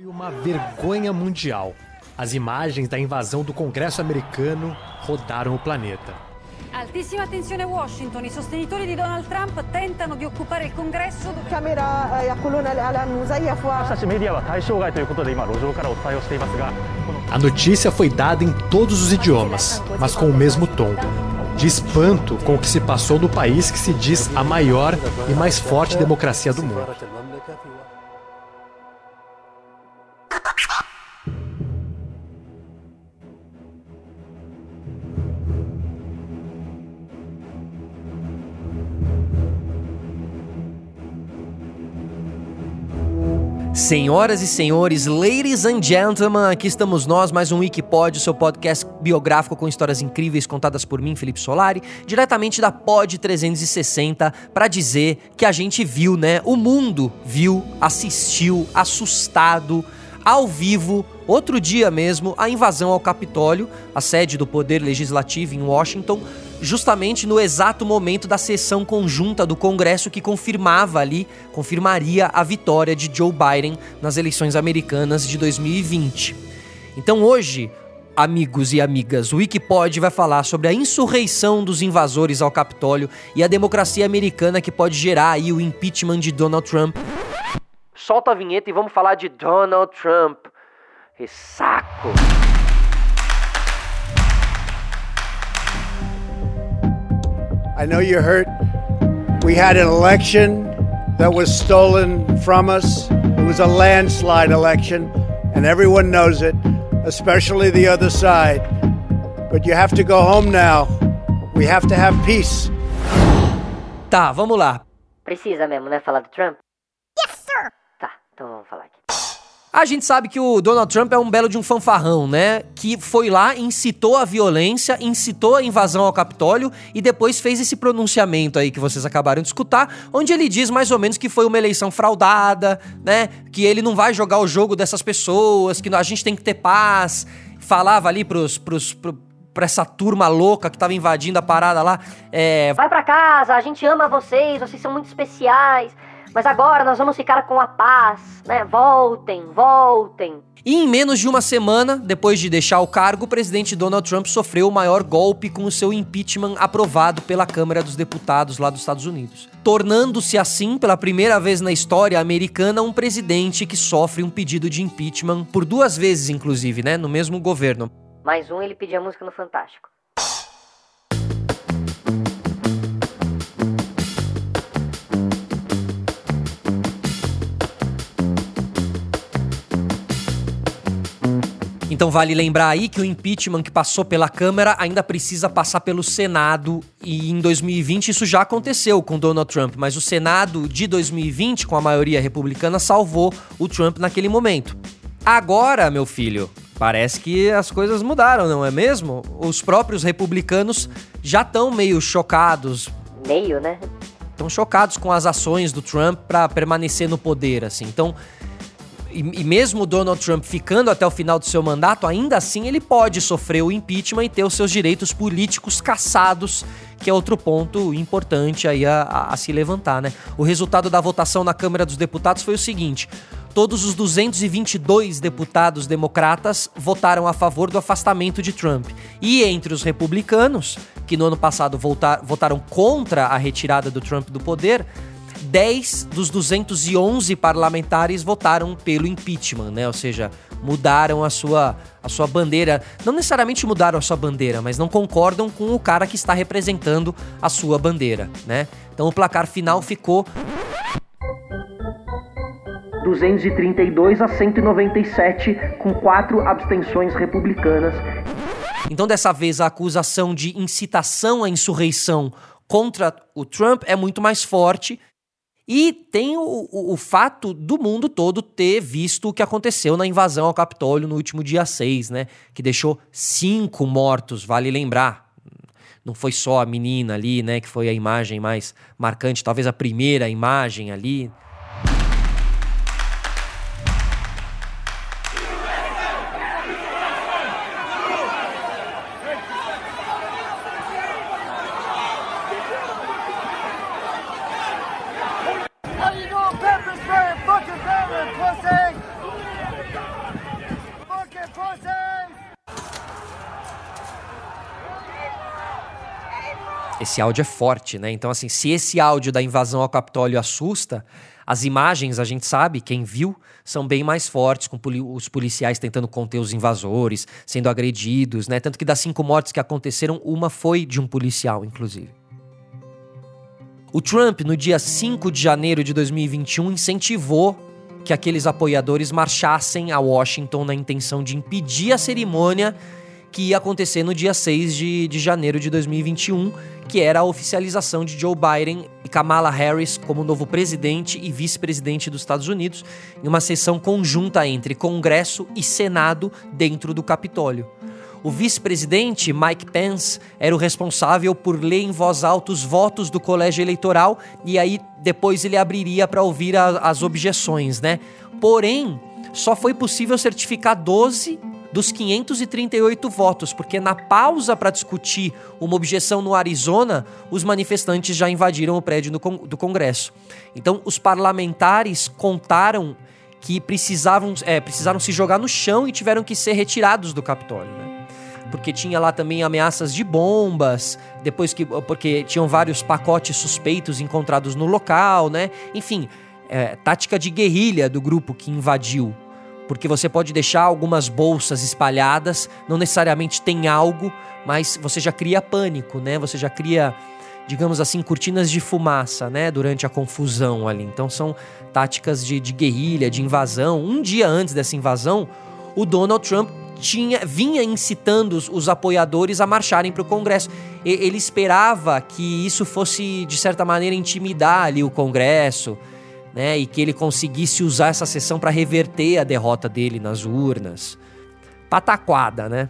Foi uma vergonha mundial. As imagens da invasão do Congresso americano rodaram o planeta. altíssima tensione em Washington, os sostenitori de Donald Trump tentam di occupare il congresso. A notícia foi dada em todos os idiomas, mas com o mesmo tom. De espanto com o que se passou no país que se diz a maior e mais forte democracia do mundo. Senhoras e senhores, ladies and gentlemen, aqui estamos nós, mais um Wikipod, seu podcast biográfico com histórias incríveis contadas por mim, Felipe Solari, diretamente da Pod 360, para dizer que a gente viu, né? O mundo viu, assistiu, assustado, ao vivo, outro dia mesmo, a invasão ao Capitólio, a sede do Poder Legislativo em Washington, justamente no exato momento da sessão conjunta do Congresso que confirmava ali, confirmaria a vitória de Joe Biden nas eleições americanas de 2020. Então hoje, amigos e amigas, o Wikipod vai falar sobre a insurreição dos invasores ao Capitólio e a democracia americana que pode gerar aí o impeachment de Donald Trump. Solta a vinheta e vamos falar de Donald Trump. Ressaco. I know you're hurt. We had an election that was stolen from us. It was a landslide election, and everyone knows it, especially the other side. But you have to go home now. We have to have peace. Tá, vamos lá. Precisa mesmo, né? Falar do Trump? Yes, sir! Tá, então vamos falar aqui. A gente sabe que o Donald Trump é um belo de um fanfarrão, né? Que foi lá, incitou a violência, incitou a invasão ao Capitólio e depois fez esse pronunciamento aí que vocês acabaram de escutar, onde ele diz mais ou menos que foi uma eleição fraudada, né? Que ele não vai jogar o jogo dessas pessoas, que a gente tem que ter paz. Falava ali pros. pros pro, pra essa turma louca que tava invadindo a parada lá. É. Vai pra casa, a gente ama vocês, vocês são muito especiais. Mas agora nós vamos ficar com a paz, né? Voltem, voltem. E em menos de uma semana, depois de deixar o cargo, o presidente Donald Trump sofreu o maior golpe com o seu impeachment aprovado pela Câmara dos Deputados lá dos Estados Unidos. Tornando-se assim, pela primeira vez na história americana, um presidente que sofre um pedido de impeachment por duas vezes, inclusive, né? No mesmo governo. Mais um, ele pedia música no Fantástico. Então vale lembrar aí que o impeachment que passou pela Câmara ainda precisa passar pelo Senado e em 2020 isso já aconteceu com Donald Trump, mas o Senado de 2020 com a maioria republicana salvou o Trump naquele momento. Agora, meu filho, parece que as coisas mudaram, não é mesmo? Os próprios republicanos já estão meio chocados, Meio, né? estão chocados com as ações do Trump para permanecer no poder, assim. Então, e, e mesmo o Donald Trump ficando até o final do seu mandato, ainda assim ele pode sofrer o impeachment e ter os seus direitos políticos cassados, que é outro ponto importante aí a, a- a se levantar, né? O resultado da votação na Câmara dos Deputados foi o seguinte: todos os 222 deputados democratas votaram a favor do afastamento de Trump. E entre os republicanos, que no ano passado volta- votaram contra a retirada do Trump do poder, 10 dos 211 parlamentares votaram pelo impeachment, né? Ou seja, mudaram a sua, a sua bandeira. Não necessariamente mudaram a sua bandeira, mas não concordam com o cara que está representando a sua bandeira, né? Então o placar final ficou 232 a 197, com quatro abstenções republicanas. Então, dessa vez, a acusação de incitação à insurreição contra o Trump é muito mais forte. E tem o, o- o fato do mundo todo ter visto o que aconteceu na invasão ao Capitólio no último dia 6, né? Que deixou cinco mortos, vale lembrar. Não foi só a menina ali, né? Que foi a imagem mais marcante, talvez a primeira imagem ali. Esse áudio é forte, né? Então, assim, se esse áudio da invasão ao Capitólio assusta, as imagens, a gente sabe, quem viu, são bem mais fortes, com poli os policiais tentando conter os invasores, sendo agredidos, né? Tanto que das cinco mortes que aconteceram, uma foi de um policial, inclusive. O Trump, no dia 5 de janeiro de 2021, incentivou que aqueles apoiadores marchassem a Washington na intenção de impedir a cerimônia que ia acontecer no dia 6 de, de janeiro de 2021, que era a oficialização de Joe Biden e Kamala Harris como novo presidente e vice-presidente dos Estados Unidos, em uma sessão conjunta entre Congresso e Senado dentro do Capitólio. O vice-presidente, Mike Pence, era o responsável por ler em voz alta os votos do colégio eleitoral e aí depois ele abriria para ouvir a, as objeções, né? Porém, só foi possível certificar 12 dos 538 votos, porque na pausa para discutir uma objeção no Arizona, os manifestantes já invadiram o prédio do, Congresso. Então, os parlamentares contaram que precisavam, é, precisaram se jogar no chão e tiveram que ser retirados do Capitólio. Né? porque tinha lá também ameaças de bombas, depois que porque tinham vários pacotes suspeitos encontrados no local, né? Enfim, é, tática de guerrilha do grupo que invadiu, porque você pode deixar algumas bolsas espalhadas, não necessariamente tem algo, mas você já cria pânico, né? Você já cria digamos assim, cortinas de fumaça, né, durante a confusão ali. Então são táticas de, de guerrilha, de invasão. Um dia antes dessa invasão, o Donald Trump tinha, vinha incitando os, os apoiadores a marcharem para o Congresso. E, ele esperava que isso fosse, de certa maneira, intimidar ali o Congresso, né? E que ele conseguisse usar essa sessão para reverter a derrota dele nas urnas. Pataquada, né?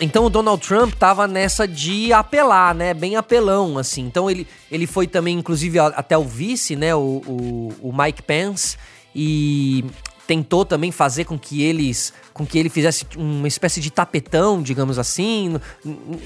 Então o Donald Trump tava nessa de apelar, né? Bem apelão, assim. Então ele, ele foi também, inclusive, até o vice, né? O, o, o Mike Pence. E tentou também fazer com que eles com que ele fizesse uma espécie de tapetão, digamos assim.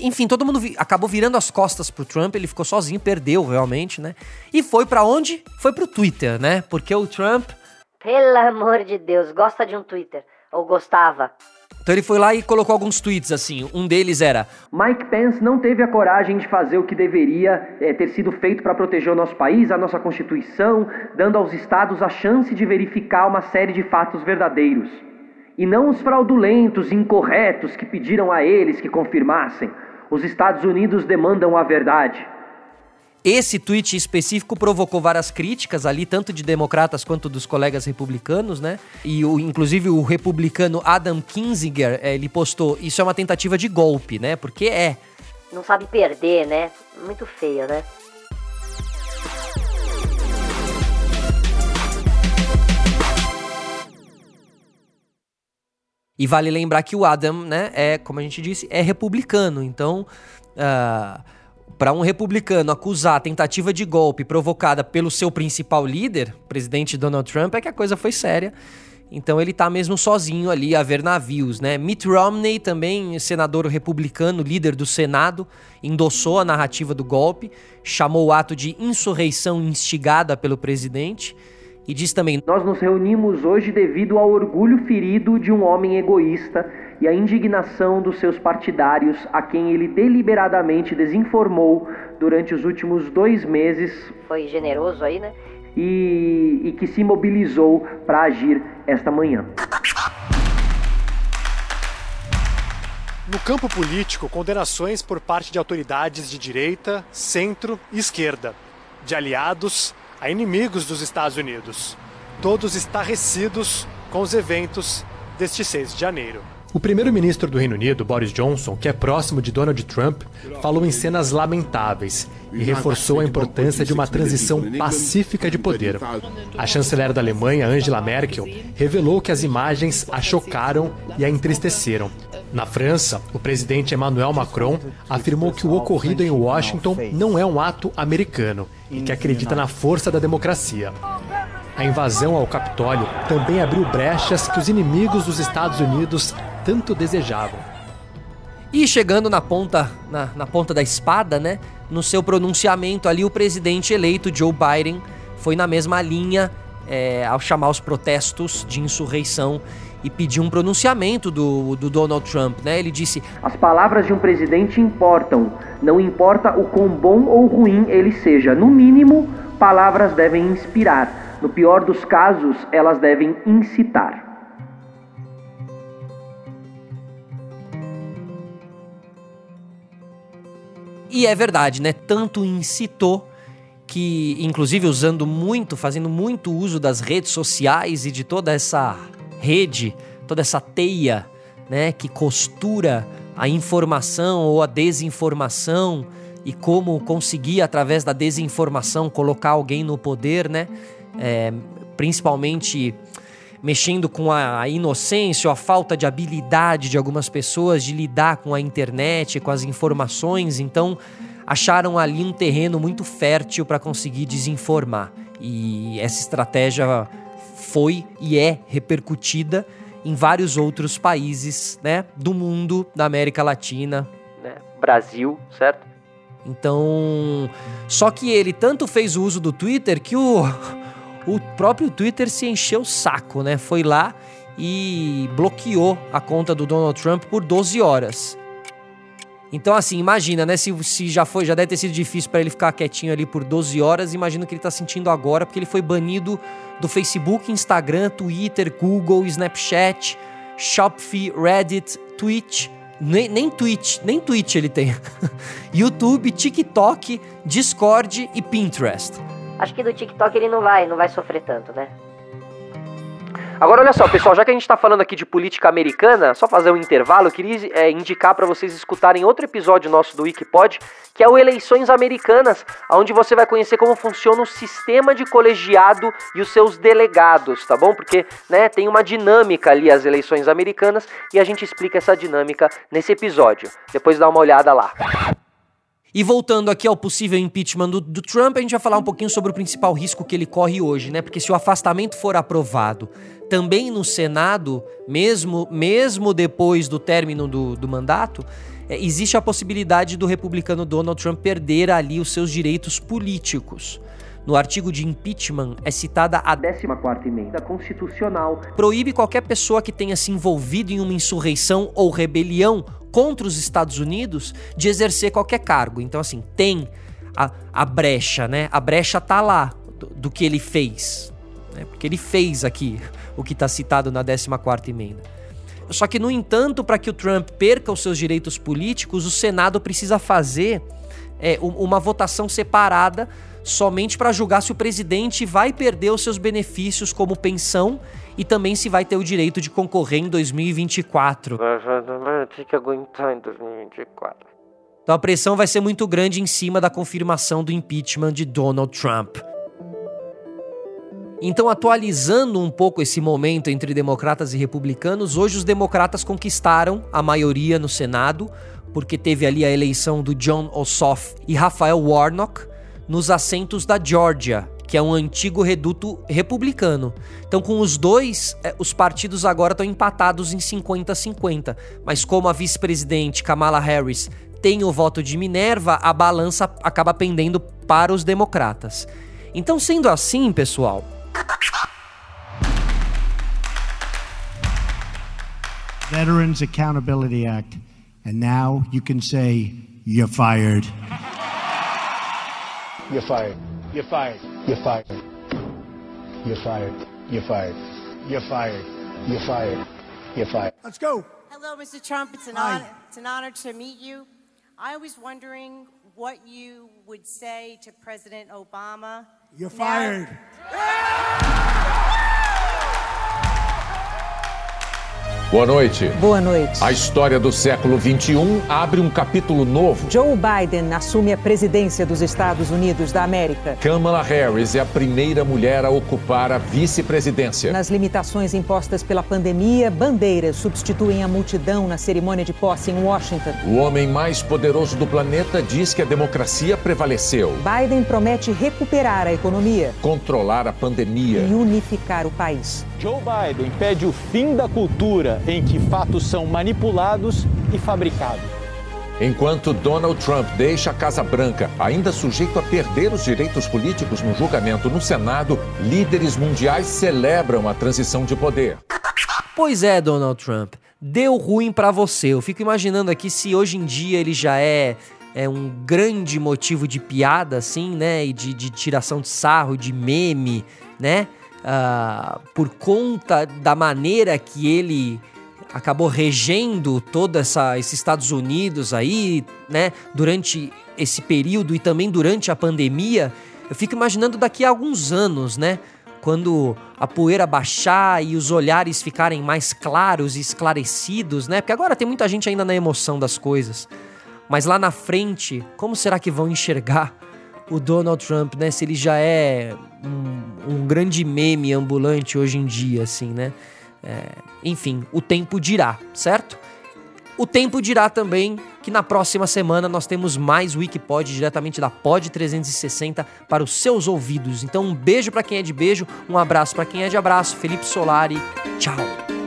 Enfim, todo mundo vi acabou virando as costas pro Trump, ele ficou sozinho, perdeu realmente, né? E foi para onde? Foi pro Twitter, né? Porque o Trump, pelo amor de Deus, gosta de um Twitter ou gostava. Então ele foi lá e colocou alguns tweets assim. Um deles era: Mike Pence não teve a coragem de fazer o que deveria é, ter sido feito para proteger o nosso país, a nossa Constituição, dando aos estados a chance de verificar uma série de fatos verdadeiros. E não os fraudulentos, incorretos que pediram a eles que confirmassem. Os Estados Unidos demandam a verdade. Esse tweet específico provocou várias críticas ali, tanto de democratas quanto dos colegas republicanos, né? E o, inclusive o republicano Adam Kinzinger, é, ele postou: Isso é uma tentativa de golpe, né? Porque é. Não sabe perder, né? Muito feio, né? E vale lembrar que o Adam, né, é, como a gente disse, é republicano. Então. Uh, para um republicano acusar a tentativa de golpe provocada pelo seu principal líder, presidente Donald Trump, é que a coisa foi séria. Então ele tá mesmo sozinho ali a ver navios, né? Mitt Romney, também senador republicano, líder do Senado, endossou a narrativa do golpe, chamou o ato de insurreição instigada pelo presidente e diz também: Nós nos reunimos hoje devido ao orgulho ferido de um homem egoísta e a indignação dos seus partidários, a quem ele deliberadamente desinformou durante os últimos dois meses. Foi generoso aí, né? E, e que se mobilizou para agir esta manhã. No campo político, condenações por parte de autoridades de direita, centro e esquerda, de aliados a inimigos dos Estados Unidos, todos estarrecidos com os eventos deste 6 de janeiro. O primeiro-ministro do Reino Unido, Boris Johnson, que é próximo de Donald Trump, falou em cenas lamentáveis e reforçou a importância de uma transição pacífica de poder. A chanceler da Alemanha, Angela Merkel, revelou que as imagens a chocaram e a entristeceram. Na França, o presidente Emmanuel Macron afirmou que o ocorrido em Washington não é um ato americano e que acredita na força da democracia. A invasão ao Capitólio também abriu brechas que os inimigos dos Estados Unidos tanto desejavam. E chegando na ponta, na, na ponta da espada, né? No seu pronunciamento ali, o presidente eleito Joe Biden foi na mesma linha é, ao chamar os protestos de insurreição e pedir um pronunciamento do, do Donald Trump, né? Ele disse: As palavras de um presidente importam, não importa o quão bom ou ruim ele seja. No mínimo, palavras devem inspirar. No pior dos casos, elas devem incitar. E é verdade, né? Tanto incitou que, inclusive usando muito, fazendo muito uso das redes sociais e de toda essa rede, toda essa teia, né, que costura a informação ou a desinformação e como conseguir através da desinformação colocar alguém no poder, né? É, principalmente mexendo com a inocência ou a falta de habilidade de algumas pessoas de lidar com a internet, com as informações. Então, acharam ali um terreno muito fértil para conseguir desinformar. E essa estratégia foi e é repercutida em vários outros países, né, do mundo, da América Latina, né, Brasil, certo? Então, só que ele tanto fez o uso do Twitter que o o próprio Twitter se encheu o saco, né? Foi lá e bloqueou a conta do Donald Trump por 12 horas. Então, assim, imagina, né? Se, se já foi, já deve ter sido difícil para ele ficar quietinho ali por 12 horas, imagina o que ele tá sentindo agora, porque ele foi banido do Facebook, Instagram, Twitter, Google, Snapchat, Shopify, Reddit, Twitch. Nem, nem Twitch, nem Twitch ele tem. YouTube, TikTok, Discord e Pinterest. Acho que do TikTok ele não vai, não vai sofrer tanto, né? Agora olha só, pessoal, já que a gente está falando aqui de política americana, só fazer um intervalo, eu queria é, indicar para vocês escutarem outro episódio nosso do Wikipod, que é o Eleições Americanas, onde você vai conhecer como funciona o sistema de colegiado e os seus delegados, tá bom? Porque, né, tem uma dinâmica ali as eleições americanas e a gente explica essa dinâmica nesse episódio. Depois dá uma olhada lá. E voltando aqui ao possível impeachment do, do, Trump, a gente vai falar um pouquinho sobre o principal risco que ele corre hoje, né? Porque se o afastamento for aprovado também no Senado, mesmo, mesmo depois do término do, do mandato, é, existe a possibilidade do republicano Donald Trump perder ali os seus direitos políticos. No artigo de impeachment é citada a 14ª emenda constitucional. Proíbe qualquer pessoa que tenha se envolvido em uma insurreição ou rebelião contra os Estados Unidos de exercer qualquer cargo. Então, assim, tem a, a brecha, né? A brecha tá lá do, do que ele fez. Né? Porque ele fez aqui o que está citado na 14ª emenda. Só que, no entanto, para que o Trump perca os seus direitos políticos, o Senado precisa fazer é, uma votação separada somente para julgar se o presidente vai perder os seus benefícios como pensão e também se vai ter o direito de concorrer em 2024. Tem que aguentar em 2024. Então a pressão vai ser muito grande em cima da confirmação do impeachment de Donald Trump. Então, atualizando um pouco esse momento entre democratas e republicanos, hoje os democratas conquistaram a maioria no Senado, porque teve ali a eleição do John Ossoff e Rafael Warnock nos assentos da Georgia, que é um antigo reduto republicano. Então, com os dois, é, os partidos agora estão empatados em 50-50. Mas como a vice-presidente Kamala Harris tem o voto de Minerva, a balança acaba pendendo para os democratas. Então, sendo assim, pessoal. Veterans Accountability Act. And now you can say, you're fired. You're fired. You're fired. You're fired. You're fired. You're fired. You're fired. You're fired. You're fired. Let's go. Hello, Mr. Trump. It's an Hi. honor. It's an honor to meet you. I was wondering what you would say to President Obama. You're fired. Boa noite. Boa noite. A história do século XXI abre um capítulo novo. Joe Biden assume a presidência dos Estados Unidos da América. Kamala Harris é a primeira mulher a ocupar a vice-presidência. Nas limitações impostas pela pandemia, bandeiras substituem a multidão na cerimônia de posse em Washington. O homem mais poderoso do planeta diz que a democracia prevaleceu. Biden promete recuperar a economia, controlar a pandemia e unificar o país. Joe Biden pede o fim da cultura em que fatos são manipulados e fabricados. Enquanto Donald Trump deixa a Casa Branca ainda sujeito a perder os direitos políticos no julgamento no Senado, líderes mundiais celebram a transição de poder. Pois é, Donald Trump, deu ruim para você. Eu fico imaginando aqui se hoje em dia ele já é é um grande motivo de piada, assim, né? E de, de tiração de sarro, de meme, né? Uh, por conta da maneira que ele acabou regendo todo essa, esses Estados Unidos aí, né? Durante esse período e também durante a pandemia, eu fico imaginando daqui a alguns anos, né? Quando a poeira baixar e os olhares ficarem mais claros e esclarecidos, né? Porque agora tem muita gente ainda na emoção das coisas. Mas lá na frente, como será que vão enxergar o Donald Trump, né? Se ele já é um, um grande meme ambulante hoje em dia, assim, né? É, enfim, o tempo dirá, certo? O tempo dirá também que na próxima semana nós temos mais Wikipod diretamente da Pod 360 para os seus ouvidos. Então um beijo para quem é de beijo, um abraço para quem é de abraço. Felipe Solari, tchau.